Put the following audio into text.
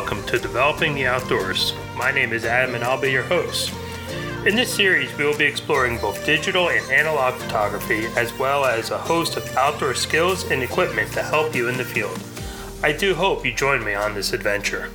welcome to Developing the Outdoors. My name is Adam, and I'll be your host. In this series, we will be exploring both digital and analog photography, as well as a host of outdoor skills and equipment to help you in the field. I do hope you join me on this adventure.